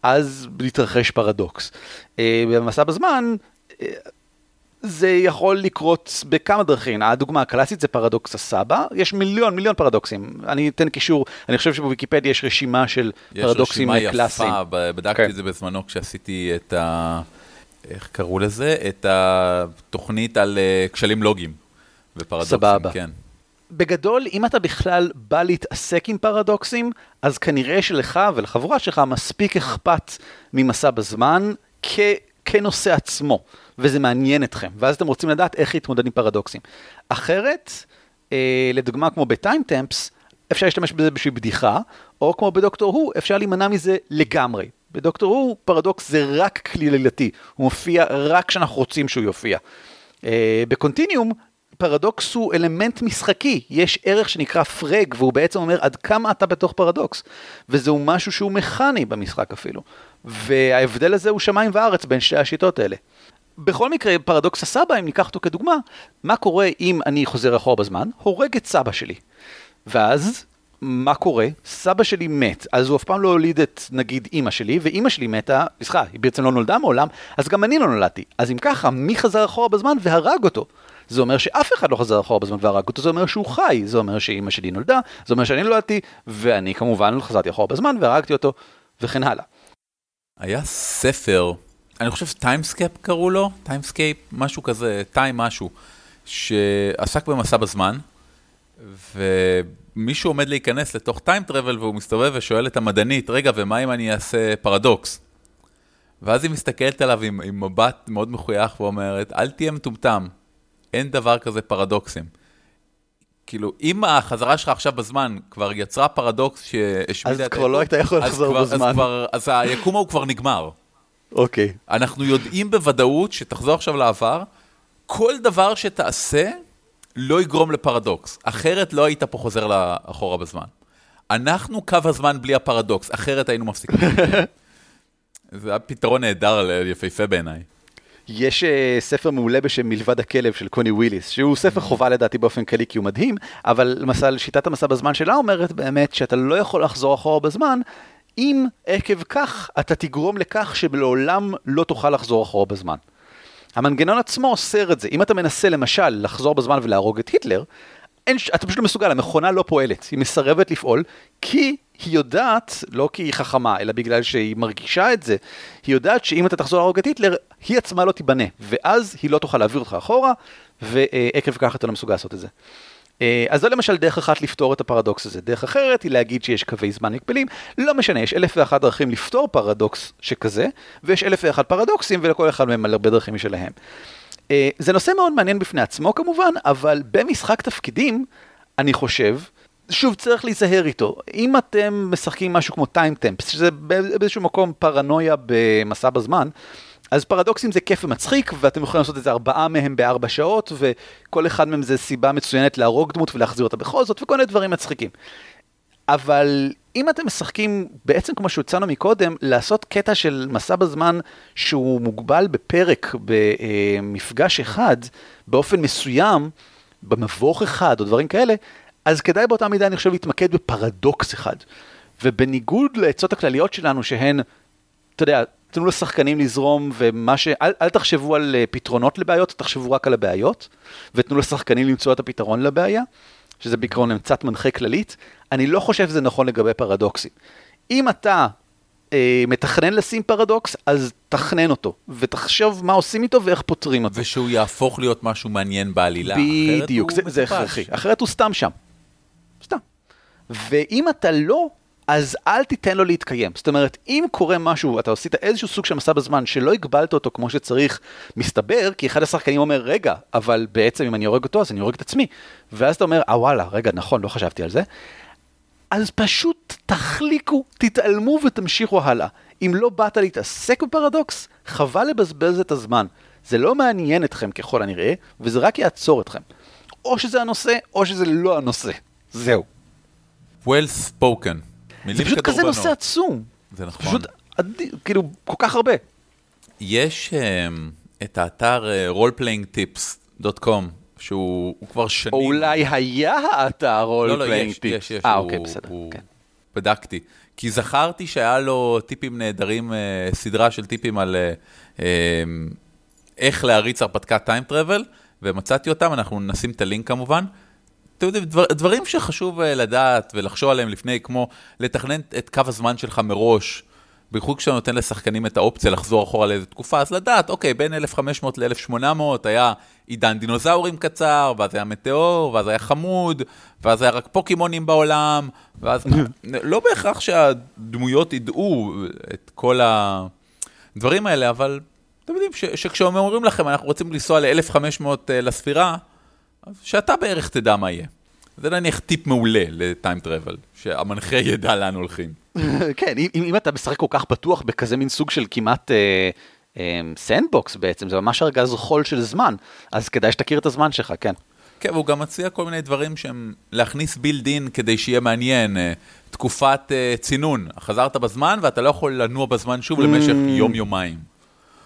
אז מתרחש פרדוקס. אה, במסע בזמן, אה, זה יכול לקרות בכמה דרכים. הדוגמה הקלאסית זה פרדוקס הסבא, יש מיליון מיליון פרדוקסים. אני אתן קישור, אני חושב שבוויקיפדיה יש רשימה של יש פרדוקסים רשימה קלאסיים. יפה, ב- בדקתי כן. את זה בזמנו כשעשיתי את ה... איך קראו לזה? את התוכנית על אה, כשלים לוגיים ופרדוקסים. סבבה. כן. בגדול, אם אתה בכלל בא להתעסק עם פרדוקסים, אז כנראה שלך ולחבורה שלך מספיק אכפת ממסע בזמן כ... כנושא עצמו, וזה מעניין אתכם, ואז אתם רוצים לדעת איך להתמודד עם פרדוקסים. אחרת, אה, לדוגמה כמו ב TimeTemps, אפשר להשתמש בזה בשביל בדיחה, או כמו ב Doctor Who, אפשר להימנע מזה לגמרי. ב Doctor Who, פרדוקס זה רק כלי עלילתי, הוא מופיע רק כשאנחנו רוצים שהוא יופיע. אה, בקונטיניום, פרדוקס הוא אלמנט משחקי, יש ערך שנקרא frag, והוא בעצם אומר עד כמה אתה בתוך פרדוקס. וזהו משהו שהוא מכני במשחק אפילו. וההבדל הזה הוא שמיים וארץ בין שתי השיטות האלה. בכל מקרה, פרדוקס הסבא, אם ניקח אותו כדוגמה, מה קורה אם אני חוזר אחורה בזמן, הורג את סבא שלי. ואז, מה קורה? סבא שלי מת, אז הוא אף פעם לא הוליד את, נגיד, אימא שלי, ואימא שלי מתה, סליחה, היא בעצם לא נולדה מעולם, אז גם אני לא נולדתי. אז אם ככה, מי חזר אחורה בזמן והרג אותו? זה אומר שאף אחד לא חזר אחורה בזמן והרג אותו, זה אומר שהוא חי, זה אומר שאימא שלי נולדה, זה אומר שאני נולדתי, ואני כמובן חזרתי אחורה בזמן והרגתי אותו, וכן הלאה. היה ספר, אני חושב Timescape קראו לו, Timescape, משהו כזה, time משהו, שעסק במסע בזמן, ומישהו עומד להיכנס לתוך time travel והוא מסתובב ושואל את המדענית, רגע, ומה אם אני אעשה פרדוקס? ואז היא מסתכלת עליו עם, עם מבט מאוד מחוייך ואומרת, אל תהיה מטומטם, אין דבר כזה פרדוקסים. כאילו, אם החזרה שלך עכשיו בזמן כבר יצרה פרדוקס שהשמידה אז כבר לא היית יכול לחזור בזמן. אז, כבר, אז היקום ההוא כבר נגמר. אוקיי. אנחנו יודעים בוודאות שתחזור עכשיו לעבר, כל דבר שתעשה לא יגרום לפרדוקס, אחרת לא היית פה חוזר לאחורה בזמן. אנחנו קו הזמן בלי הפרדוקס, אחרת היינו מפסיקים. זה היה פתרון נהדר, יפהפה בעיניי. יש uh, ספר מעולה בשם מלבד הכלב של קוני וויליס, שהוא ספר חובה לדעתי באופן כללי כי הוא מדהים, אבל למשל שיטת המסע בזמן שלה אומרת באמת שאתה לא יכול לחזור אחורה בזמן, אם עקב כך אתה תגרום לכך שלעולם לא תוכל לחזור אחורה בזמן. המנגנון עצמו אוסר את זה. אם אתה מנסה למשל לחזור בזמן ולהרוג את היטלר, אין, אתה פשוט לא מסוגל, המכונה לא פועלת, היא מסרבת לפעול, כי היא יודעת, לא כי היא חכמה, אלא בגלל שהיא מרגישה את זה, היא יודעת שאם אתה תחזור להרוג את היטלר, היא עצמה לא תיבנה, ואז היא לא תוכל להעביר אותך אחורה, ועקב כך אתה לא מסוגל לעשות את זה. אה, אז זו למשל דרך אחת לפתור את הפרדוקס הזה. דרך אחרת היא להגיד שיש קווי זמן מקבילים. לא משנה, יש אלף ואחת דרכים לפתור פרדוקס שכזה, ויש אלף ואחת פרדוקסים, ולכל אחד מהם על הרבה דרכים משלהם. אה, זה נושא מאוד מעניין בפני עצמו כמובן, אבל במשחק תפקידים, אני חושב, שוב, צריך להיזהר איתו. אם אתם משחקים משהו כמו TimeTemps, שזה באיזשהו מקום פרנויה במסע בזמן, אז פרדוקסים זה כיף ומצחיק, ואתם יכולים לעשות את זה ארבעה מהם בארבע שעות, וכל אחד מהם זה סיבה מצוינת להרוג דמות ולהחזיר אותה בכל זאת, וכל מיני דברים מצחיקים. אבל אם אתם משחקים, בעצם כמו שהוצאנו מקודם, לעשות קטע של מסע בזמן שהוא מוגבל בפרק, במפגש אחד, באופן מסוים, במבוך אחד או דברים כאלה, אז כדאי באותה מידה, אני חושב, להתמקד בפרדוקס אחד. ובניגוד לעצות הכלליות שלנו, שהן, אתה יודע, תנו לשחקנים לזרום, ומה ש... אל, אל תחשבו על אה, פתרונות לבעיות, תחשבו רק על הבעיות, ותנו לשחקנים למצוא את הפתרון לבעיה, שזה בעיקרון אמצת מנחה כללית. אני לא חושב שזה נכון לגבי פרדוקסים. אם אתה אה, מתכנן לשים פרדוקס, אז תכנן אותו, ותחשוב מה עושים איתו ואיך פותרים אותו. ושהוא יהפוך להיות משהו מעניין בעלילה. בדיוק, זה, זה הכרחי. אחרת הוא סתם שם. סתם. ואם אתה לא, אז אל תיתן לו להתקיים. זאת אומרת, אם קורה משהו, אתה עשית איזשהו סוג של מסע בזמן שלא הגבלת אותו כמו שצריך, מסתבר, כי אחד השחקנים אומר, רגע, אבל בעצם אם אני הורג אותו, אז אני הורג את עצמי. ואז אתה אומר, אה וואלה, רגע, נכון, לא חשבתי על זה. אז פשוט תחליקו, תתעלמו ותמשיכו הלאה. אם לא באת להתעסק בפרדוקס, חבל לבזבז את הזמן. זה לא מעניין אתכם ככל הנראה, וזה רק יעצור אתכם. או שזה הנושא, או שזה לא הנושא. זהו. well spoken. זה פשוט כזה נושא עצום. זה נכון. פשוט, כאילו, כל כך הרבה. יש um, את האתר uh, roleplayingtips.com, שהוא כבר שנים... או אולי היה האתר roleplaying לא, לא, יש, יש, יש. אה, אוקיי, בסדר, הוא... כן. בדקתי. כי זכרתי שהיה לו טיפים נהדרים, uh, סדרה של טיפים על uh, um, איך להריץ הרפתקת טיים טראבל, ומצאתי אותם, אנחנו נשים את הלינק כמובן. אתם יודעים, דבר, דברים שחשוב אה, לדעת ולחשוב עליהם לפני, כמו לתכנן את קו הזמן שלך מראש, בייחוד כשאתה נותן לשחקנים את האופציה לחזור אחורה לאיזה תקופה, אז לדעת, אוקיי, בין 1500 ל-1800 היה עידן דינוזאורים קצר, ואז היה מטאור, ואז היה חמוד, ואז היה רק פוקימונים בעולם, ואז לא בהכרח שהדמויות ידעו את כל הדברים האלה, אבל אתם יודעים שכשאומרים לכם, אנחנו רוצים לנסוע ל-1500 אה, לספירה, שאתה בערך תדע מה יהיה. זה נניח טיפ מעולה ל time travel, שהמנחה ידע לאן הולכים. כן, אם, אם אתה משחק כל כך פתוח בכזה מין סוג של כמעט אה, אה, sandbox בעצם, זה ממש ארגז חול של זמן, אז כדאי שתכיר את הזמן שלך, כן. כן, והוא גם מציע כל מיני דברים שהם להכניס build in כדי שיהיה מעניין. אה, תקופת אה, צינון, חזרת בזמן ואתה לא יכול לנוע בזמן שוב למשך יום-יומיים.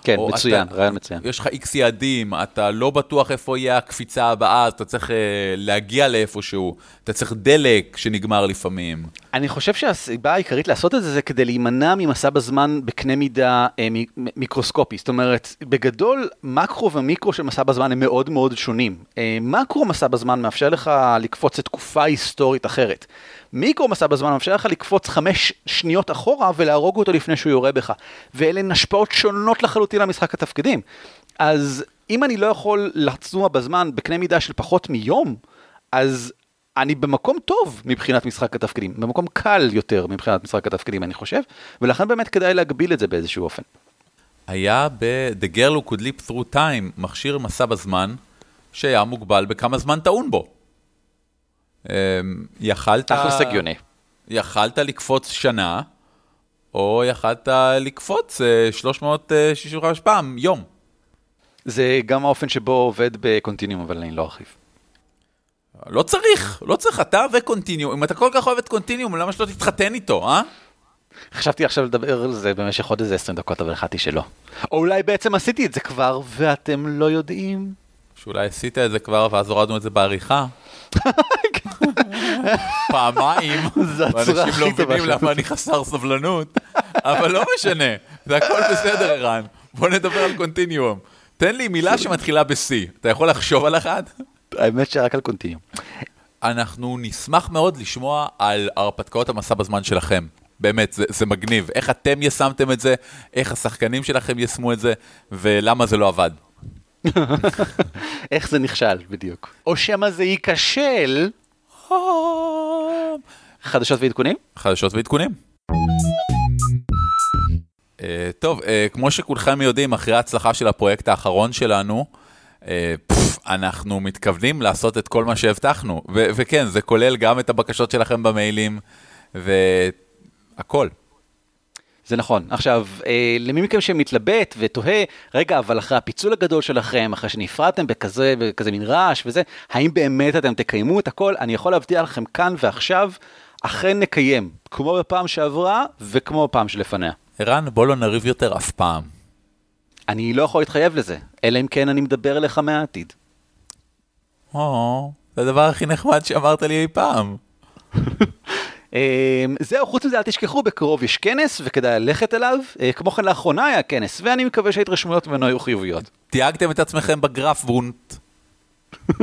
כן, מצוין, אתה, רעיון מצוין. יש לך איקס יעדים, אתה לא בטוח איפה יהיה הקפיצה הבאה, אז אתה צריך uh, להגיע לאיפשהו, אתה צריך דלק שנגמר לפעמים. אני חושב שהסיבה העיקרית לעשות את זה, זה כדי להימנע ממסע בזמן בקנה מידה אה, מיקרוסקופי. זאת אומרת, בגדול, מקרו ומיקרו של מסע בזמן הם מאוד מאוד שונים. אה, מקרו מסע בזמן מאפשר לך לקפוץ לתקופה היסטורית אחרת. מיקרו מסע בזמן מאפשר לך לקפוץ חמש שניות אחורה ולהרוג אותו לפני שהוא יורה בך. ואלה הן השפעות שונות לחלוטין למשחק התפקידים. אז אם אני לא יכול לצנוע בזמן בקנה מידה של פחות מיום, אז אני במקום טוב מבחינת משחק התפקידים, במקום קל יותר מבחינת משחק התפקידים אני חושב, ולכן באמת כדאי להגביל את זה באיזשהו אופן. היה ב-The Girl Who Could Leap Through Time מכשיר מסע בזמן שהיה מוגבל בכמה זמן טעון בו. אמ, יכלת... תכלס הגיוני. יכלת לקפוץ שנה, או יכלת לקפוץ 365 אה, פעם, יום. זה גם האופן שבו עובד בקונטיניום, אבל אני לא ארחיב. לא צריך, לא צריך, אתה וקונטיניום, אם אתה כל כך אוהב את קונטיניום, למה שלא תתחתן איתו, אה? חשבתי עכשיו לדבר על זה במשך עוד איזה 20 דקות, אבל החלטתי שלא. או אולי בעצם עשיתי את זה כבר, ואתם לא יודעים. שאולי עשית את זה כבר, ואז הורדנו את זה בעריכה. פעמיים, ואנשים לא מבינים. למה אני חסר סבלנות, אבל לא משנה, זה הכל בסדר ערן. בוא נדבר על קונטיניום. תן לי מילה שמתחילה ב-C, אתה יכול לחשוב על אחת? האמת שרק על קונטיניום. אנחנו נשמח מאוד לשמוע על הרפתקאות המסע בזמן שלכם. באמת, זה, זה מגניב. איך אתם יישמתם את זה, איך השחקנים שלכם יישמו את זה, ולמה זה לא עבד. איך זה נכשל בדיוק. או שמא זה ייכשל. חדשות ועדכונים? חדשות ועדכונים. Uh, טוב, uh, כמו שכולכם יודעים, אחרי ההצלחה של הפרויקט האחרון שלנו, uh, פף, אנחנו מתכוונים לעשות את כל מה שהבטחנו. וכן, זה כולל גם את הבקשות שלכם במיילים, והכל. זה נכון. עכשיו, אה, למי מכם שמתלבט ותוהה, רגע, אבל אחרי הפיצול הגדול שלכם, אחרי שנפרדתם בכזה, בכזה מין רעש וזה, האם באמת אתם תקיימו את הכל? אני יכול להבטיח לכם כאן ועכשיו, אכן נקיים, כמו בפעם שעברה וכמו בפעם שלפניה. ערן, בוא לא נריב יותר אף פעם. אני לא יכול להתחייב לזה, אלא אם כן אני מדבר אליך מהעתיד. או, זה הדבר הכי נחמד שאמרת לי אי פעם. אה, זהו, חוץ מזה אל תשכחו, בקרוב יש כנס וכדאי ללכת אליו. אה, כמו כן לאחרונה היה כנס, ואני מקווה שההתרשמויות ממנו היו חיוביות. תייגתם את עצמכם בגרף וונט.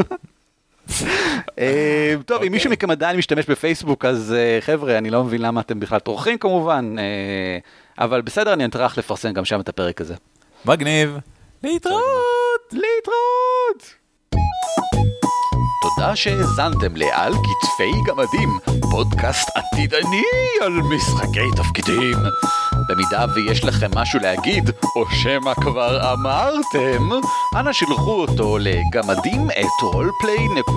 אה, טוב, אוקיי. אם מישהו מכם עדיין משתמש בפייסבוק, אז אה, חבר'ה, אני לא מבין למה אתם בכלל טורחים כמובן, אה, אבל בסדר, אני אטרח לפרסם גם שם את הפרק הזה. מגניב. להתראות! להתראות! תודה שהאזנתם ל"על כתפי גמדים", פודקאסט עתידני על משחקי תפקידים. במידה ויש לכם משהו להגיד, או שמא כבר אמרתם, אנא שלחו אותו לגמדים את roleplay.co.il.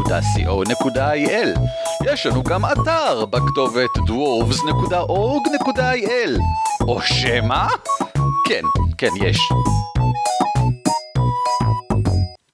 יש לנו גם אתר בכתובת dwarves.org.il. או שמא? כן, כן, יש.